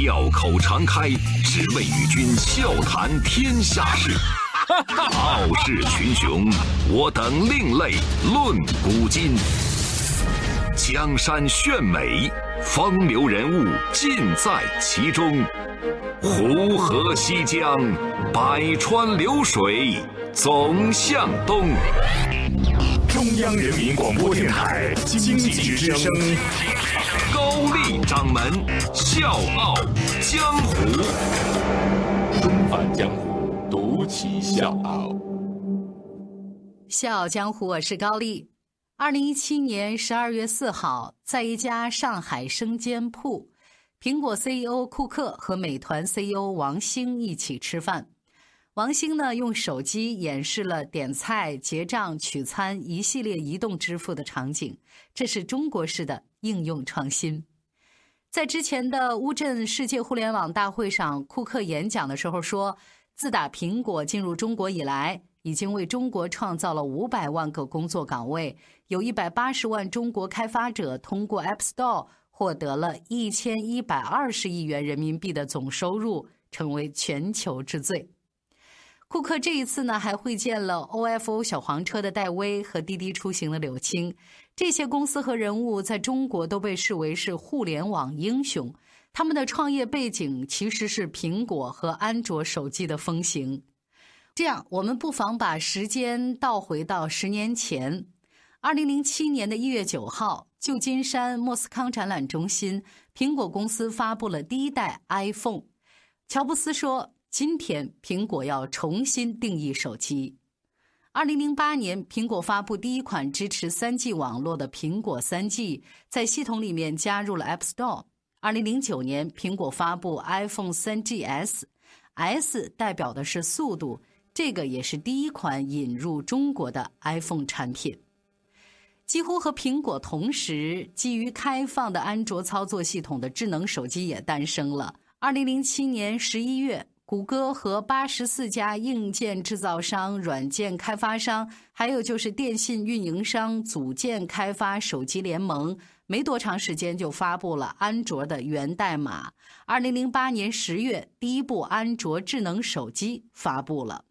笑口常开，只为与君笑谈天下事。傲视群雄，我等另类论古今。江山炫美，风流人物尽在其中。湖河西江，百川流水总向东。中央人民广播电台经济之声，高丽掌门笑傲江湖，重返江湖，独骑笑傲。笑傲江湖，我是高丽。二零一七年十二月四号，在一家上海生煎铺。苹果 CEO 库克和美团 CEO 王兴一起吃饭。王兴呢，用手机演示了点菜、结账、取餐一系列移动支付的场景，这是中国式的应用创新。在之前的乌镇世界互联网大会上，库克演讲的时候说：“自打苹果进入中国以来，已经为中国创造了五百万个工作岗位，有一百八十万中国开发者通过 App Store。”获得了一千一百二十亿元人民币的总收入，成为全球之最。库克这一次呢，还会见了 OFO 小黄车的戴威和滴滴出行的柳青。这些公司和人物在中国都被视为是互联网英雄。他们的创业背景其实是苹果和安卓手机的风行。这样，我们不妨把时间倒回到十年前。二零零七年的一月九号，旧金山莫斯康展览中心，苹果公司发布了第一代 iPhone。乔布斯说：“今天苹果要重新定义手机。”二零零八年，苹果发布第一款支持三 G 网络的苹果三 G，在系统里面加入了 App Store。二零零九年，苹果发布 iPhone 三 GS，S 代表的是速度，这个也是第一款引入中国的 iPhone 产品。几乎和苹果同时，基于开放的安卓操作系统的智能手机也诞生了。二零零七年十一月，谷歌和八十四家硬件制造商、软件开发商，还有就是电信运营商组建开发手机联盟，没多长时间就发布了安卓的源代码。二零零八年十月，第一部安卓智能手机发布了。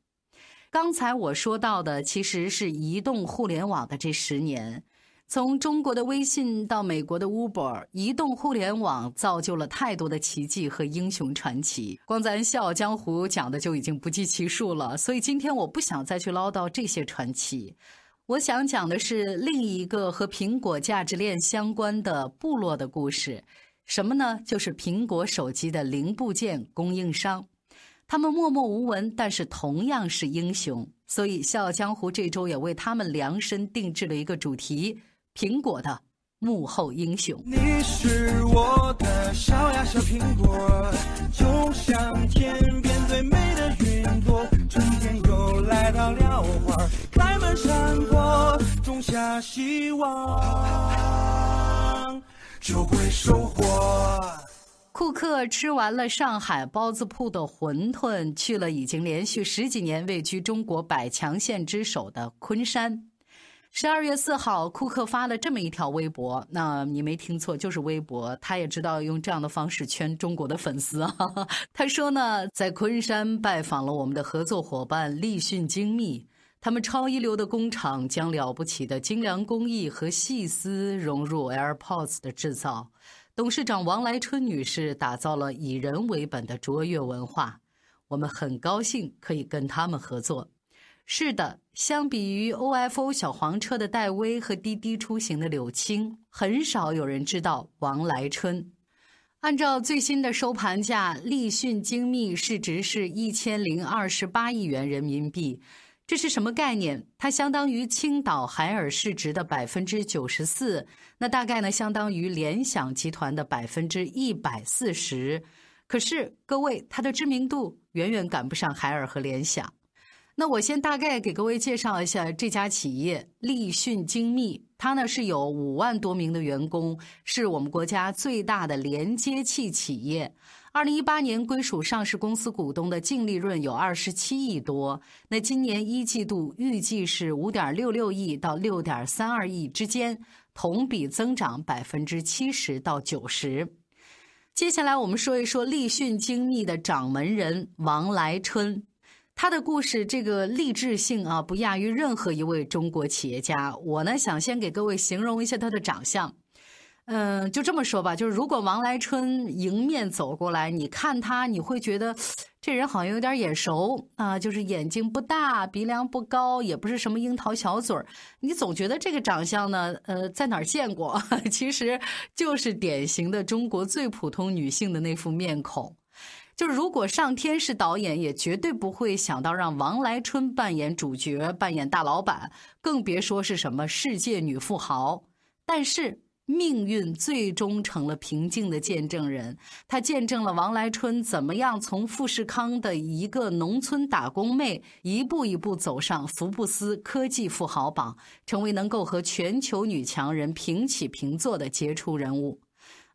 刚才我说到的其实是移动互联网的这十年，从中国的微信到美国的 Uber，移动互联网造就了太多的奇迹和英雄传奇。光咱笑傲江湖讲的就已经不计其数了，所以今天我不想再去唠叨这些传奇，我想讲的是另一个和苹果价值链相关的部落的故事。什么呢？就是苹果手机的零部件供应商。他们默默无闻，但是同样是英雄。所以《笑傲江湖》这周也为他们量身定制了一个主题：苹果的幕后英雄。你是我的小呀小苹果，就像天边最美的云朵。春天又来到了，花开满山坡，种下希望，就会收获。库克吃完了上海包子铺的馄饨，去了已经连续十几年位居中国百强县之首的昆山。十二月四号，库克发了这么一条微博，那你没听错，就是微博。他也知道用这样的方式圈中国的粉丝啊。他说呢，在昆山拜访了我们的合作伙伴立讯精密，他们超一流的工厂将了不起的精良工艺和细丝融入 AirPods 的制造。董事长王来春女士打造了以人为本的卓越文化，我们很高兴可以跟他们合作。是的，相比于 OFO 小黄车的戴威和滴滴出行的柳青，很少有人知道王来春。按照最新的收盘价，立讯精密市值是一千零二十八亿元人民币。这是什么概念？它相当于青岛海尔市值的百分之九十四，那大概呢相当于联想集团的百分之一百四十。可是各位，它的知名度远远赶不上海尔和联想。那我先大概给各位介绍一下这家企业立讯精密，它呢是有五万多名的员工，是我们国家最大的连接器企业。二零一八年归属上市公司股东的净利润有二十七亿多，那今年一季度预计是五点六六亿到六点三二亿之间，同比增长百分之七十到九十。接下来我们说一说立讯精密的掌门人王来春。他的故事这个励志性啊，不亚于任何一位中国企业家。我呢，想先给各位形容一下他的长相。嗯，就这么说吧，就是如果王来春迎面走过来，你看他，你会觉得这人好像有点眼熟啊，就是眼睛不大，鼻梁不高，也不是什么樱桃小嘴儿，你总觉得这个长相呢，呃，在哪儿见过？其实就是典型的中国最普通女性的那副面孔。就是如果上天是导演，也绝对不会想到让王来春扮演主角，扮演大老板，更别说是什么世界女富豪。但是命运最终成了平静的见证人，他见证了王来春怎么样从富士康的一个农村打工妹，一步一步走上福布斯科技富豪榜，成为能够和全球女强人平起平坐的杰出人物。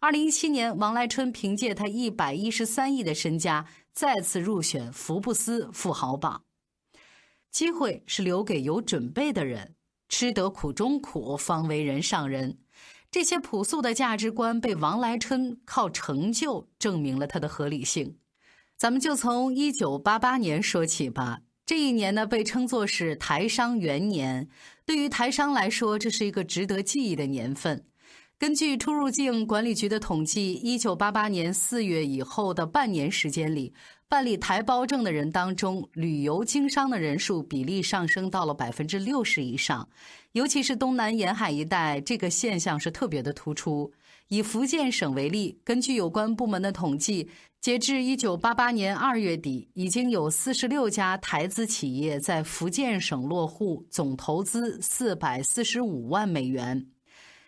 二零一七年，王来春凭借他一百一十三亿的身家，再次入选福布斯富豪榜。机会是留给有准备的人，吃得苦中苦，方为人上人。这些朴素的价值观被王来春靠成就证明了它的合理性。咱们就从一九八八年说起吧。这一年呢，被称作是台商元年。对于台商来说，这是一个值得记忆的年份。根据出入境管理局的统计，一九八八年四月以后的半年时间里，办理台胞证的人当中，旅游经商的人数比例上升到了百分之六十以上。尤其是东南沿海一带，这个现象是特别的突出。以福建省为例，根据有关部门的统计，截至一九八八年二月底，已经有四十六家台资企业在福建省落户，总投资四百四十五万美元。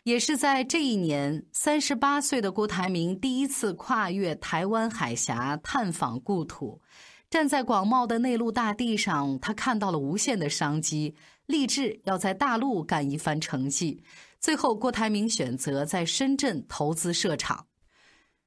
也是在这一年，三十八岁的郭台铭第一次跨越台湾海峡探访故土，站在广袤的内陆大地上，他看到了无限的商机，立志要在大陆干一番成绩。最后，郭台铭选择在深圳投资设厂。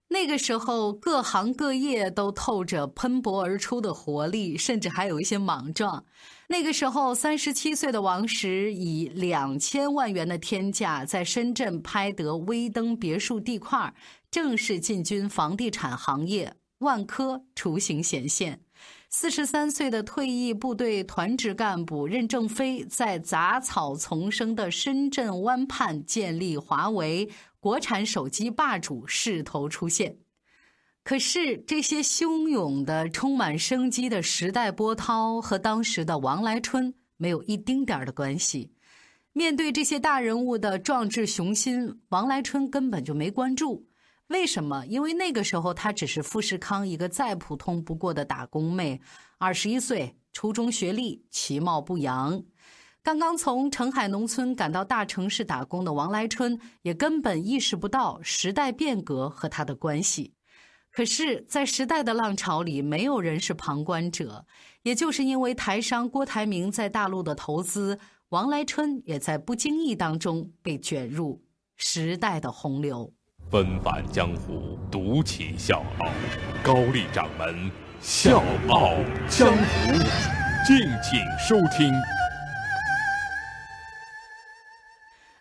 那个时候，各行各业都透着喷薄而出的活力，甚至还有一些莽撞。那个时候，三十七岁的王石以两千万元的天价在深圳拍得威登别墅地块，正式进军房地产行业，万科雏形显现。四十三岁的退役部队团职干部任正非在杂草丛生的深圳湾畔建立华为。国产手机霸主势头出现，可是这些汹涌的、充满生机的时代波涛和当时的王来春没有一丁点的关系。面对这些大人物的壮志雄心，王来春根本就没关注。为什么？因为那个时候他只是富士康一个再普通不过的打工妹，二十一岁，初中学历，其貌不扬。刚刚从澄海农村赶到大城市打工的王来春，也根本意识不到时代变革和他的关系。可是，在时代的浪潮里，没有人是旁观者。也就是因为台商郭台铭在大陆的投资，王来春也在不经意当中被卷入时代的洪流。纷返江湖，独起笑傲，高丽掌门笑傲江湖，敬请收听。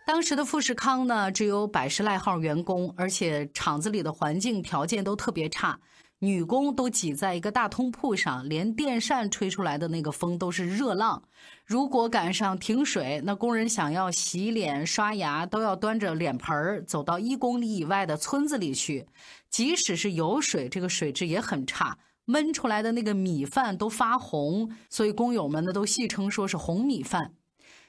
当时的富士康呢，只有百十来号员工，而且厂子里的环境条件都特别差，女工都挤在一个大通铺上，连电扇吹出来的那个风都是热浪。如果赶上停水，那工人想要洗脸刷牙，都要端着脸盆儿走到一公里以外的村子里去。即使是有水，这个水质也很差，焖出来的那个米饭都发红，所以工友们呢都戏称说是红米饭。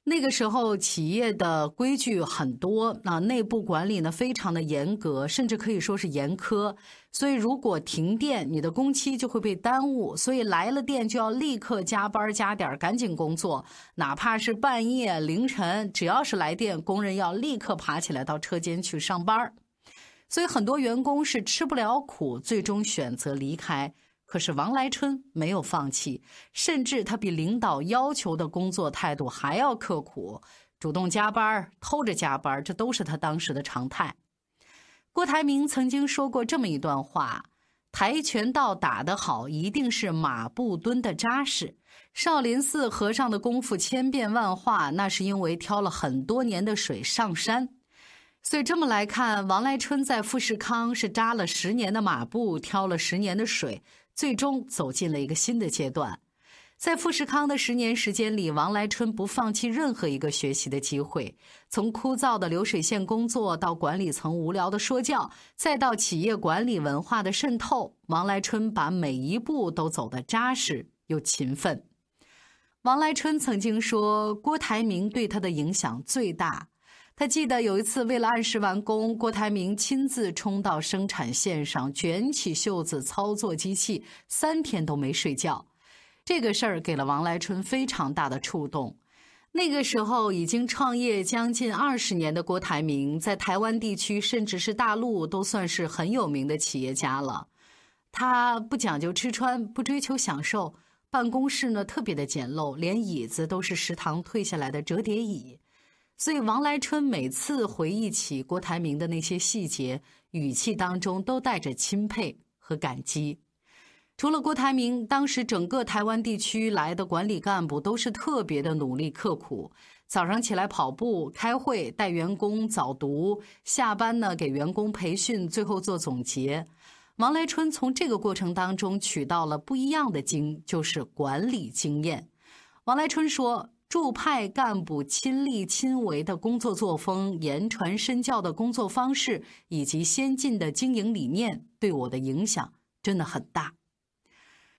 那个时候，企业的规矩很多，啊，内部管理呢非常的严格，甚至可以说是严苛。所以，如果停电，你的工期就会被耽误。所以来了电就要立刻加班加点，赶紧工作，哪怕是半夜凌晨，只要是来电，工人要立刻爬起来到车间去上班。所以，很多员工是吃不了苦，最终选择离开。可是王来春没有放弃，甚至他比领导要求的工作态度还要刻苦，主动加班、偷着加班，这都是他当时的常态。郭台铭曾经说过这么一段话：“跆拳道打得好，一定是马步蹲得扎实。少林寺和尚的功夫千变万化，那是因为挑了很多年的水上山。”所以这么来看，王来春在富士康是扎了十年的马步，挑了十年的水，最终走进了一个新的阶段。在富士康的十年时间里，王来春不放弃任何一个学习的机会。从枯燥的流水线工作到管理层无聊的说教，再到企业管理文化的渗透，王来春把每一步都走得扎实又勤奋。王来春曾经说，郭台铭对他的影响最大。他记得有一次，为了按时完工，郭台铭亲自冲到生产线上，卷起袖子操作机器，三天都没睡觉。这个事儿给了王来春非常大的触动。那个时候已经创业将近二十年的郭台铭，在台湾地区甚至是大陆都算是很有名的企业家了。他不讲究吃穿，不追求享受，办公室呢特别的简陋，连椅子都是食堂退下来的折叠椅。所以王来春每次回忆起郭台铭的那些细节，语气当中都带着钦佩和感激。除了郭台铭，当时整个台湾地区来的管理干部都是特别的努力刻苦。早上起来跑步、开会、带员工早读，下班呢给员工培训，最后做总结。王来春从这个过程当中取到了不一样的经，就是管理经验。王来春说：“驻派干部亲力亲为的工作作风、言传身教的工作方式，以及先进的经营理念，对我的影响真的很大。”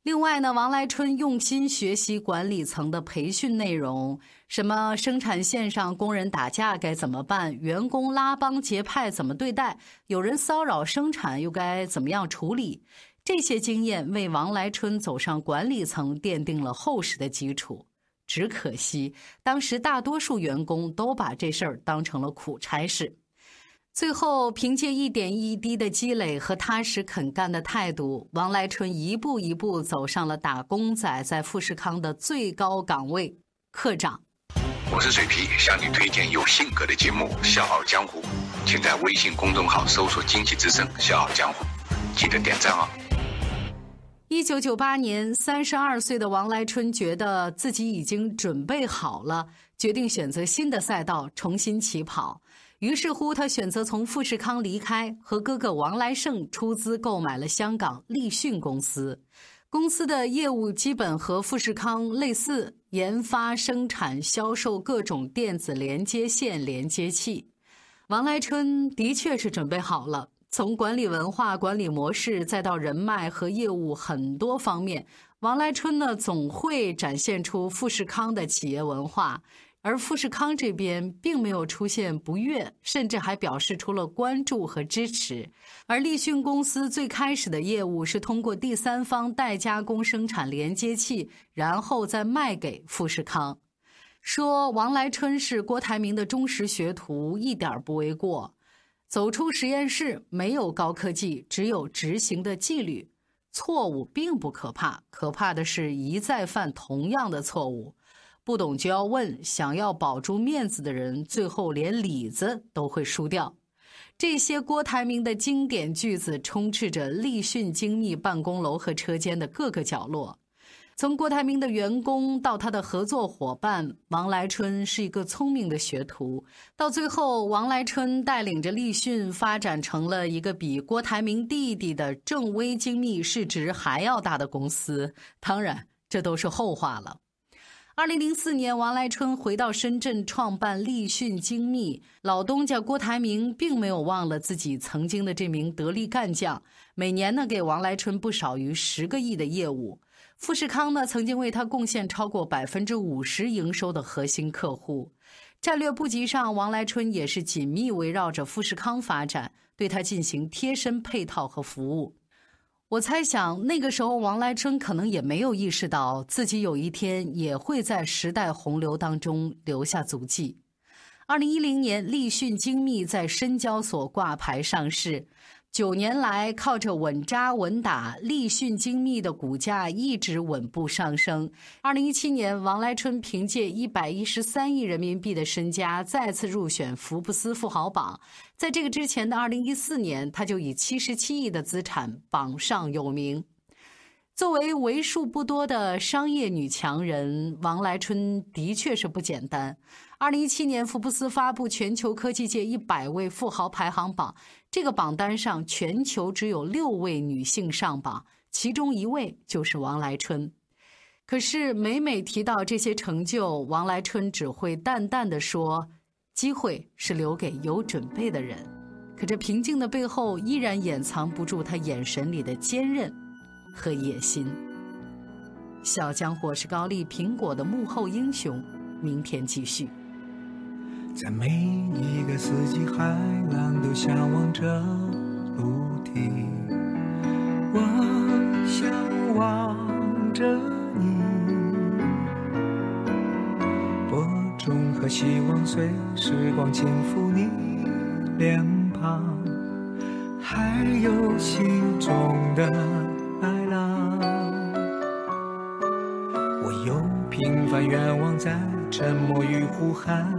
另外呢，王来春用心学习管理层的培训内容，什么生产线上工人打架该怎么办，员工拉帮结派怎么对待，有人骚扰生产又该怎么样处理，这些经验为王来春走上管理层奠定了厚实的基础。只可惜，当时大多数员工都把这事儿当成了苦差事。最后，凭借一点一滴的积累和踏实肯干的态度，王来春一步一步走上了打工仔在富士康的最高岗位——科长。我是水皮，向你推荐有性格的节目《笑傲江湖》，请在微信公众号搜索“经济之声笑傲江湖”，记得点赞哦。一九九八年，三十二岁的王来春觉得自己已经准备好了，决定选择新的赛道，重新起跑。于是乎，他选择从富士康离开，和哥哥王来胜出资购买了香港立讯公司。公司的业务基本和富士康类似，研发、生产、销售各种电子连接线连接器。王来春的确是准备好了，从管理文化、管理模式，再到人脉和业务很多方面，王来春呢总会展现出富士康的企业文化。而富士康这边并没有出现不悦，甚至还表示出了关注和支持。而立讯公司最开始的业务是通过第三方代加工生产连接器，然后再卖给富士康。说王来春是郭台铭的忠实学徒，一点不为过。走出实验室，没有高科技，只有执行的纪律。错误并不可怕，可怕的是一再犯同样的错误。不懂就要问，想要保住面子的人，最后连里子都会输掉。这些郭台铭的经典句子充斥着立讯精密办公楼和车间的各个角落。从郭台铭的员工到他的合作伙伴，王来春是一个聪明的学徒。到最后，王来春带领着立讯发展成了一个比郭台铭弟弟的正威精密市值还要大的公司。当然，这都是后话了。二零零四年，王来春回到深圳创办立讯精密。老东家郭台铭并没有忘了自己曾经的这名得力干将，每年呢给王来春不少于十个亿的业务。富士康呢曾经为他贡献超过百分之五十营收的核心客户。战略布局上，王来春也是紧密围绕着富士康发展，对他进行贴身配套和服务。我猜想，那个时候王来春可能也没有意识到自己有一天也会在时代洪流当中留下足迹。二零一零年，立讯精密在深交所挂牌上市。九年来，靠着稳扎稳打，立讯精密的股价一直稳步上升。二零一七年，王来春凭借一百一十三亿人民币的身家，再次入选福布斯富豪榜。在这个之前的二零一四年，他就以七十七亿的资产榜上有名。作为为数不多的商业女强人，王来春的确是不简单。二零一七年，福布斯发布全球科技界一百位富豪排行榜，这个榜单上全球只有六位女性上榜，其中一位就是王来春。可是每每提到这些成就，王来春只会淡淡的说：“机会是留给有准备的人。”可这平静的背后，依然掩藏不住他眼神里的坚韧。和野心。小江伙是高丽苹果的幕后英雄，明天继续。在每一个四季，海浪都向往着陆地。我向往着你，播种和希望随时光轻抚你脸庞，还有心中的。愿望在沉默与呼喊。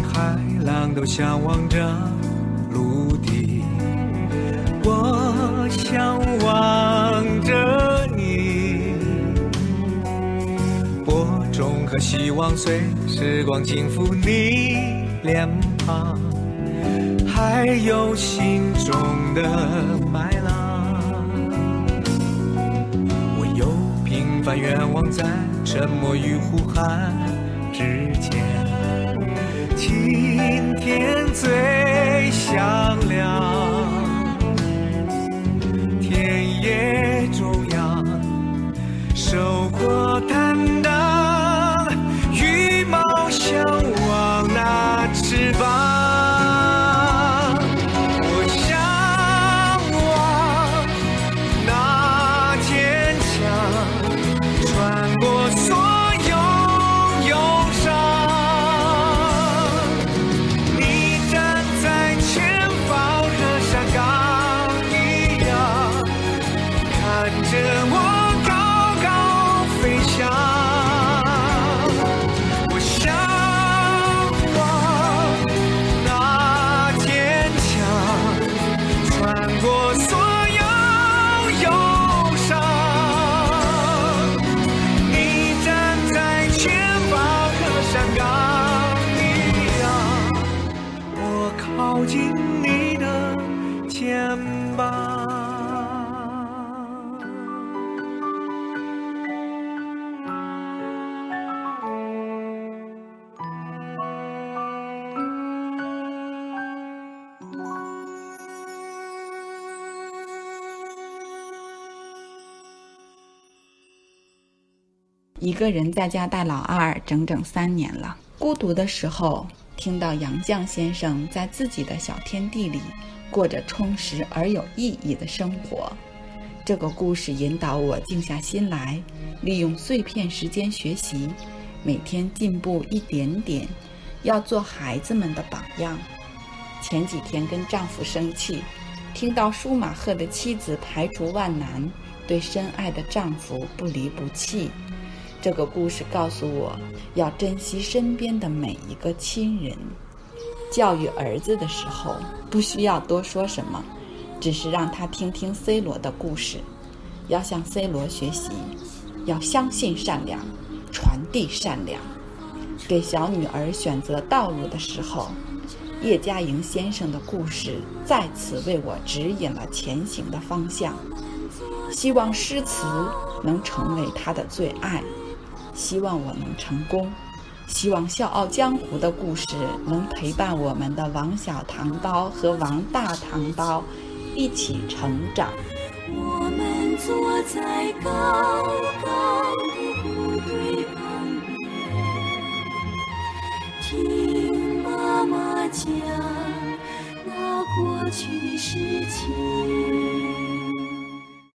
海浪都向往着陆地。我向往着你，播种和希望随时光轻抚你脸庞，还有心中的麦浪。我有平凡愿望，在沉默与呼喊。之间，今天最响亮，田野中央，收获太一个人在家带老二整整三年了。孤独的时候，听到杨绛先生在自己的小天地里过着充实而有意义的生活，这个故事引导我静下心来，利用碎片时间学习，每天进步一点点，要做孩子们的榜样。前几天跟丈夫生气，听到舒马赫的妻子排除万难，对深爱的丈夫不离不弃。这个故事告诉我要珍惜身边的每一个亲人。教育儿子的时候，不需要多说什么，只是让他听听 C 罗的故事，要向 C 罗学习，要相信善良，传递善良。给小女儿选择道路的时候，叶嘉莹先生的故事再次为我指引了前行的方向。希望诗词能成为他的最爱，希望我能成功，希望《笑傲江湖》的故事能陪伴我们的王小糖包和王大糖包一起成长。我们坐在高高的谷堆旁边，听妈妈讲那过去的事情。